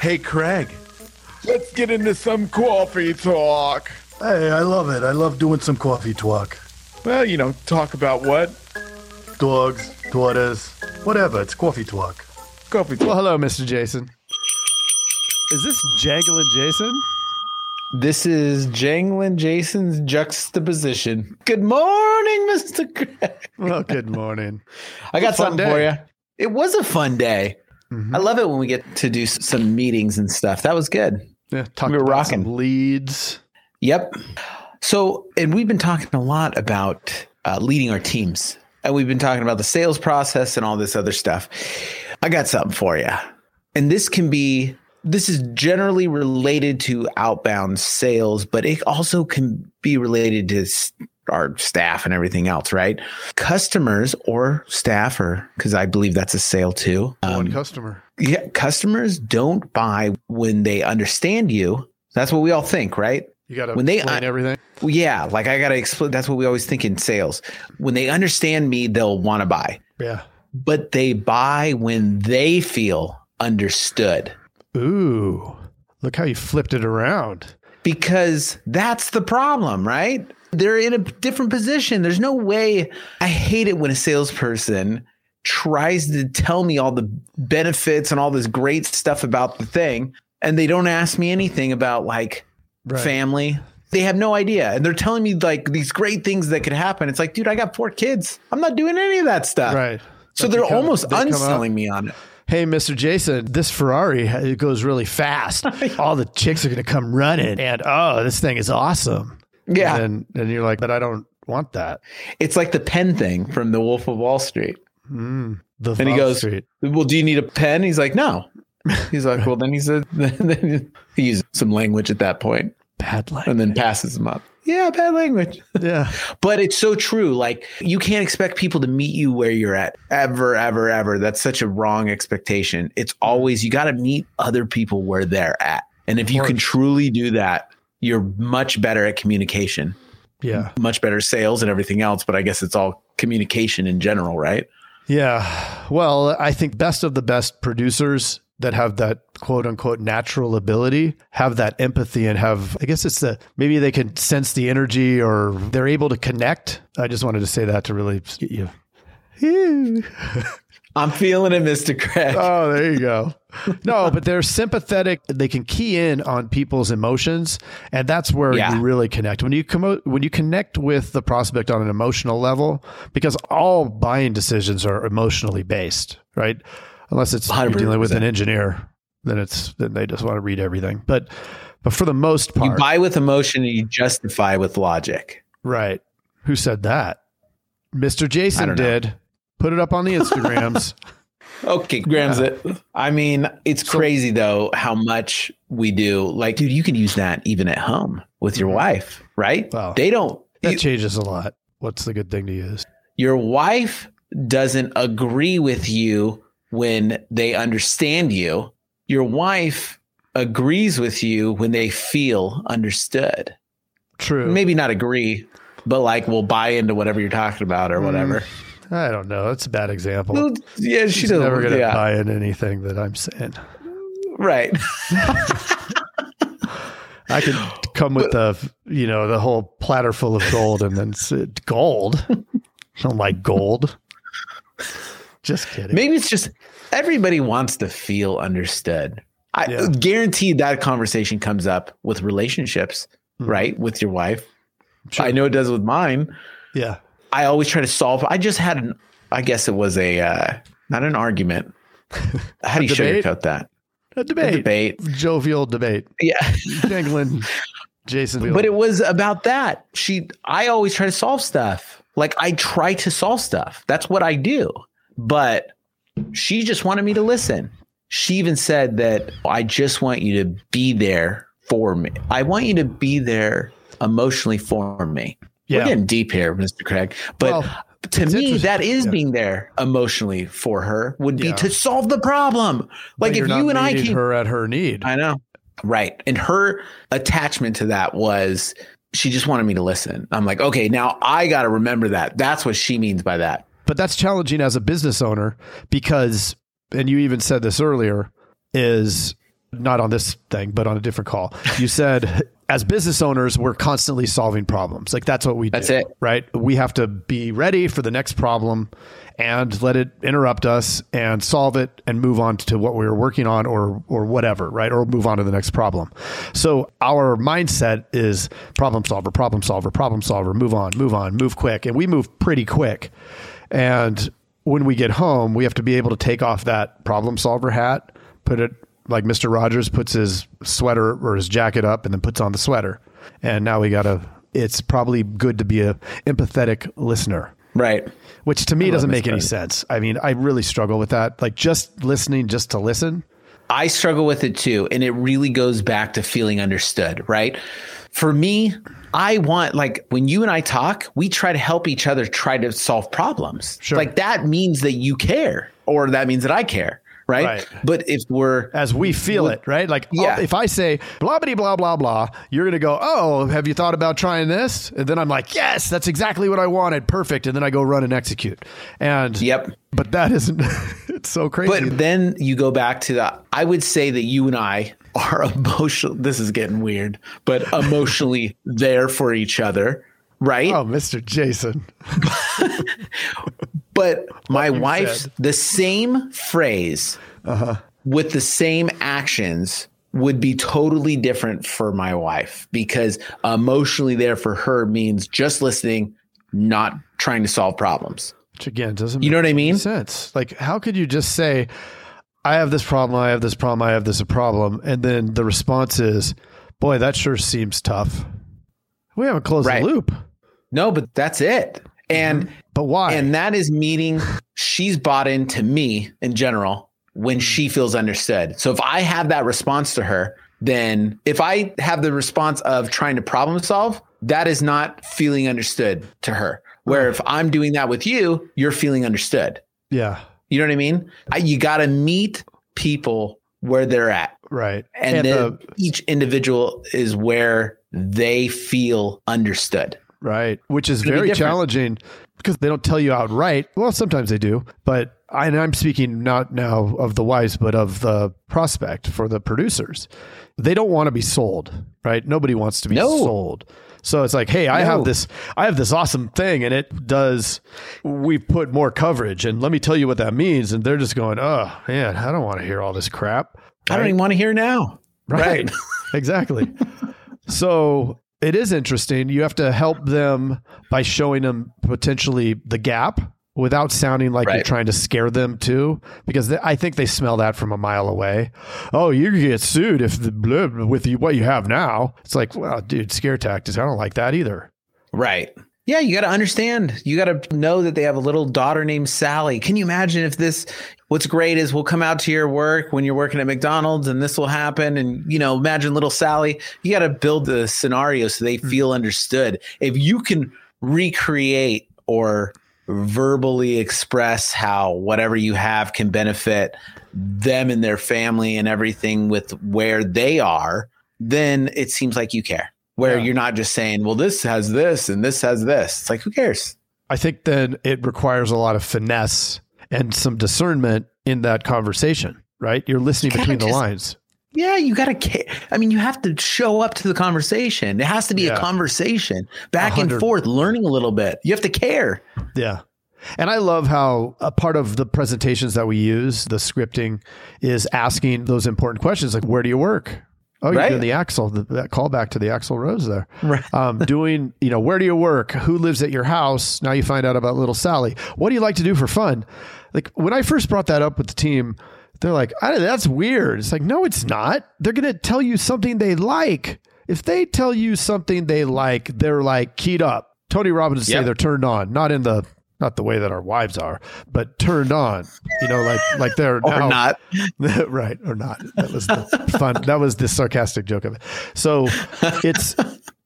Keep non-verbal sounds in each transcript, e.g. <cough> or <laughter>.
Hey, Craig, let's get into some coffee talk. Hey, I love it. I love doing some coffee talk. Well, you know, talk about what? Dogs, daughters, whatever. It's coffee talk. Coffee talk. Well, hello, Mr. Jason. Is this Janglin Jason? This is Janglin Jason's juxtaposition. Good morning, Mr. Craig. Well, good morning. I got something day. for you. It was a fun day. I love it when we get to do some meetings and stuff. That was good. Yeah, talking We were about some rocking. leads. Yep. So, and we've been talking a lot about uh, leading our teams, and we've been talking about the sales process and all this other stuff. I got something for you. And this can be, this is generally related to outbound sales, but it also can be related to our staff and everything else, right? Customers or staff, or because I believe that's a sale too. One Um, customer. yeah, customers don't buy when they understand you. That's what we all think, right? You got to when they- explain everything. Yeah, like I gotta explain. That's what we always think in sales. When they understand me, they'll want to buy, Yeah. but they buy when they feel understood Ooh, look how you flipped it around. because that's the problem, right? They're in a different position. There's no way. I hate it when a salesperson tries to tell me all the benefits and all this great stuff about the thing, and they don't ask me anything about like Right. family. They have no idea. And they're telling me like these great things that could happen. It's like, dude, I got four kids. I'm not doing any of that stuff. Right. So But they're they come- almost they unselling me on it. Hey, Mr. Jason, this Ferrari it goes really fast. <laughs> All the chicks are going to come running, and oh, this thing is awesome. Yeah. And and you're like, but I don't want that. It's like the pen thing from the Wolf of Wall Street. Mm, the And he goes, Street. Well, do you need a pen? He's like, No. <laughs> He's like, Well, then he said, <laughs> then he used some language at that point bad language. and then passes him up. Yeah, bad language. <laughs> yeah. But it's so true. Like you can't expect people to meet you where you're at ever, ever, ever. That's such a wrong expectation. It's always you got to meet other people where they're at. And if you can truly do that, you're much better at communication, Yeah. much better sales and everything else. But I guess it's all communication in general, right? Yeah. Well, I think best of the best producers that have that quote unquote natural ability have that empathy and have, I guess it's the, maybe they can sense the energy or they're able to connect. I just wanted to say that to really get you. <laughs> I'm feeling it, Mr. Craig. Oh, there you go. No, but they're sympathetic. They can key in on people's emotions, and that's where Yeah. you really connect. When you come when you connect with the prospect on an emotional level, because all buying decisions are emotionally based, right? Unless it's you're dealing with an engineer, then it's then they just want to read everything. But but for the most part, you buy with emotion and you justify with logic. right? Who said that? Mister Jason don't know. Did. Put it up on the <laughs> Instagrams. Okay, grams it. I mean, it's crazy though how much we do. Like, dude, you can use that even at home with your mm-hmm. wife, right? Wow. They don't. that you- changes a lot. What's the good thing to use? your wife doesn't agree with you when they understand you. Your wife agrees with you when they feel understood. True. Maybe not agree, but like will buy into whatever you're talking about or mm. whatever. I don't know. That's a bad example. Well, yeah, she She's never going to yeah, buy in anything that I'm saying. right. <laughs> I could come with the, you know, the whole platter full of gold and then say, gold. I don't like gold. Just kidding. Maybe it's just everybody wants to feel understood. I Yeah. guarantee that conversation comes up with relationships, right? With your wife. Mm-hmm. Sure. I know it does with mine. Yeah. I always try to solve. I just had an, I guess it was a, uh, not an argument. <laughs> How do you debate? sugarcoat that? A debate. A debate. Jovial debate. Yeah. <laughs> Jangling Jason. but it was about that. She, I always try to solve stuff. Like I try to solve stuff. That's what I do. But she just wanted me to listen. She even said that I just want you to be there for me. I want you to be there emotionally for me. Yeah. We're getting deep here, Mr. Craig. But Well, to me, that is Yeah. being there emotionally for her would be Yeah. to solve the problem. Like if you and I came her at her need. I know. Right. And her attachment to that was she just wanted me to listen. I'm like, okay, now I got to remember that. That's what she means by that. but that's challenging as a business owner because and you even said this earlier is not on this thing, but on a different call. You said, as business owners, we're constantly solving problems. Like that's what we That's do. it. Right. We have to be ready for the next problem and let it interrupt us and solve it and move on to what we were working on or or whatever, right? Or move on to the next problem. So our mindset is problem solver, problem solver, problem solver, move on, move on, move quick. And we move pretty quick. And when we get home, we have to be able to take off that problem solver hat, put it like Mr. Rogers puts his sweater or his jacket up and then puts on the sweater. And now we got to, it's probably good to be a empathetic listener, Right. which to me doesn't make any sense. I mean, I really struggle with that. Like just listening just to listen. I struggle with it too. And it really goes back to feeling understood, right? For me, I want, like, when you and I talk, we try to help each other try to solve problems. Sure. Like, that means that you care, or that means that I care, right? Right. But if we're, as we feel it, right? Like, oh, Yeah. if I say blah blah blah blah blah, you're going to go, "Oh, have you thought about trying this?" And then I'm like, "Yes, that's exactly what I wanted. Perfect." And then I go run and execute. And Yep. but that isn't. <laughs> it's so crazy. but then you go back to the, I would say that you and I are <laughs> emotional. This is getting weird, but emotionally there for each other, right? oh, Mr. Jason. <laughs> But my wife's said. the same phrase uh-huh. with the same actions would be totally different for my wife because emotionally there for her means just listening, not trying to solve problems. Which again doesn't. You know what I mean? Sense. Like, how could you just say, "I have this problem. I have this problem. I have this problem," and then the response is, "Boy, that sure seems tough." We haven't closed Right. the loop. No, but that's it. And mm-hmm. But why? and that is meeting she's bought into me in general when mm-hmm. she feels understood. So if I have that response to her, then if I have the response of trying to problem solve, that is not feeling understood to her. Where if I'm doing that with you, you're feeling understood. yeah. You know what I mean? I, you got to meet people where they're at. Right. And, then the- each individual is where they feel understood. Right. Which is be very challenging because they don't tell you outright. Well, sometimes they do, but I, and I'm speaking not now of the wives, but of the prospect for the producers. They don't want to be sold, right? Nobody wants to be No. sold. So it's like, hey, I No. have this, I have this awesome thing, and it does. We put more coverage, and let me tell you what that means. And they're just going, oh man, I don't want to hear all this crap. I don't even want to hear now. Right. <laughs> exactly. So it is interesting. You have to help them by showing them potentially the gap without sounding like you're trying to scare them too, because they, I think they smell that from a mile away. Oh, you get sued if the blah, with you, what you have now. It's like, well, dude, scare tactics. I don't like that either. Right. Yeah, you got to understand. You got to know that they have a little daughter named Sally. Can you imagine if this? What's great is we'll come out to your work when you're working at McDonald's, and this will happen. And you know, imagine little Sally. You got to build the scenario so they hmm. feel understood. If you can recreate or verbally express how whatever you have can benefit them and their family and everything with where they are, then it seems like you care. Where Yeah. you're not just saying, well, this has this and this has this. It's like, who cares? I think then it requires a lot of finesse and some discernment in that conversation, right? You're listening gotta between the just- lines. Yeah, you got to care. I mean, you have to show up to the conversation. It has to be Yeah. a conversation back and forth, learning a little bit. You have to care. Yeah. And I love how a part of the presentations that we use, the scripting, is asking those important questions like, where do you work? Oh, Right. doing the Axel, the, that callback to the Axl Rose there. Right. <laughs> Um, doing, you know, where do you work? Who lives at your house? Now you find out about little Sally. What do you like to do for fun? Like when I first brought that up with the team, they're like, I, that's weird. It's like, no, it's not. They're going to tell you something they like. If they tell you something they like, they're like keyed up. Tony Robbins would say they're turned on, not in the not the way that our wives are, but turned on. You know, like like they're Or now, not. <laughs> right or not. That was the fun. That was the sarcastic joke of it. So it's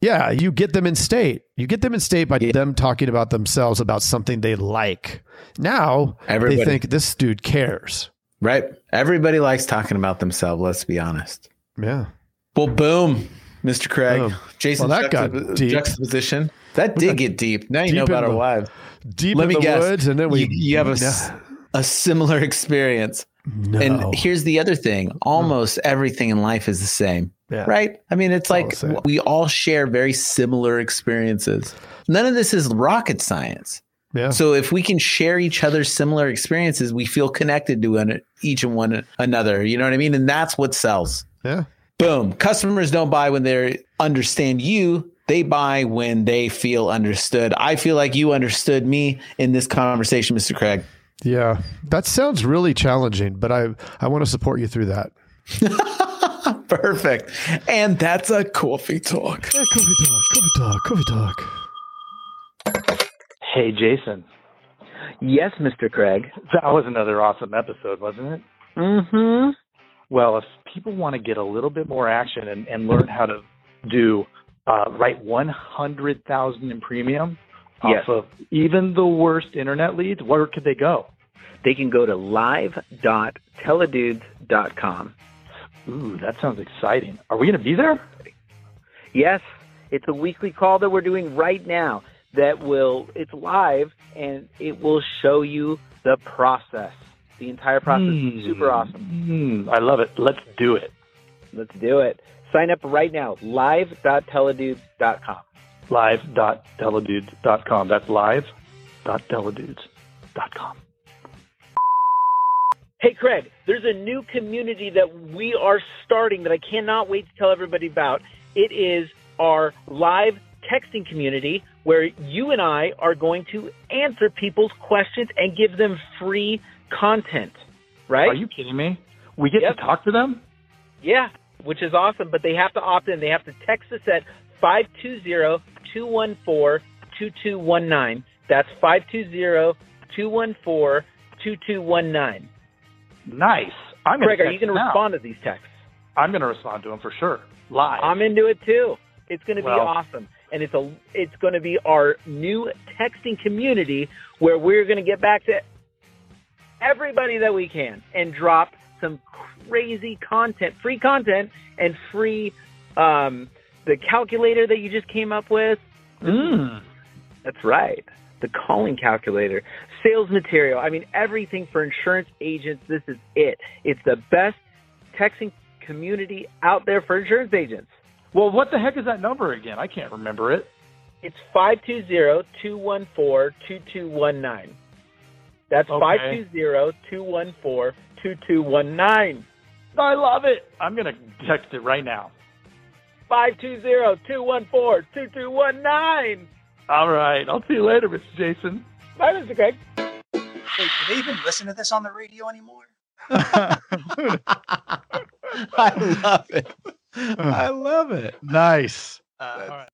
yeah, you get them in state. You get them in state by them talking about themselves about something they like. Now Everybody. they think this dude cares. Right. Everybody likes talking about themselves. Let's be honest. Yeah. Well, boom, Mr. Craig. Boom. Jason Well, that got juxtap- uh, deep. juxtaposition. That did get deep. Now you know about in our wives. Deep Let in me the guess. woods, and then we you, you have a similar <laughs> experience. No. And here's the other thing almost everything in life is the same, Yeah. right? I mean, it's all like the same. we all share very similar experiences. None of this is rocket science. Yeah. So if we can share each other's similar experiences, we feel connected to each and one another. You know what I mean? And that's what sells. yeah. Boom. Customers don't buy when they understand you. They buy when they feel understood. I feel like you understood me in this conversation, Mr. Craig. Yeah. That sounds really challenging, but I, I want to support you through that. <laughs> Perfect. And that's a coffee talk. Yeah, coffee talk, coffee talk, coffee talk. Hey, Jason. Yes, Mr. Craig. That was another awesome episode, wasn't it? Mm-hmm. Well, if people want to get a little bit more action and, and learn how to do uh, write 100,000 in premium Yes. off of even the worst internet leads, where could they go? They can go to live.teledudes.com. Ooh, that sounds exciting. Are we going to be there? Yes, it's a weekly call that we're doing right now that will, it's live and it will show you the process. The entire process is super awesome. Hmm, I love it. Let's do it. Let's do it. Sign up right now, live.teledudes.com. Live.teledudes.com. That's live.teledudes.com. Hey, Craig, there's a new community that we are starting that I cannot wait to tell everybody about. It is our live texting community where you and I are going to answer people's questions and give them free content, right? Are you kidding me? We get Yep. to talk to them? Yeah, which is awesome, but they have to opt in. They have to text us at 520-214-2219. That's 520-214-2219. Nice. I'm to are you going to respond to these texts? I'm going to respond to them for sure. Live. I'm into it too. It's going to be awesome, and it's a it's going to be our new texting community where we're going to get back to everybody that we can and drop some crazy content, free content, and free um, the calculator that you just came up with. Mm. That's right. The calling calculator, sales material. I mean, everything for insurance agents. This is it. It's the best texting community out there for insurance agents. Well, what the heck is that number again? I can't remember it. It's 520-214-2219. That's Okay. 520-214-2219. I love it. I'm going to text it right now. 520-214-2219. All right. I'll see you later, Mr. Jason. Bye, Mr. Craig. Wait, do they even listen to this on the radio anymore? <laughs> <laughs> I love it. I love it. Nice. Uh, all right.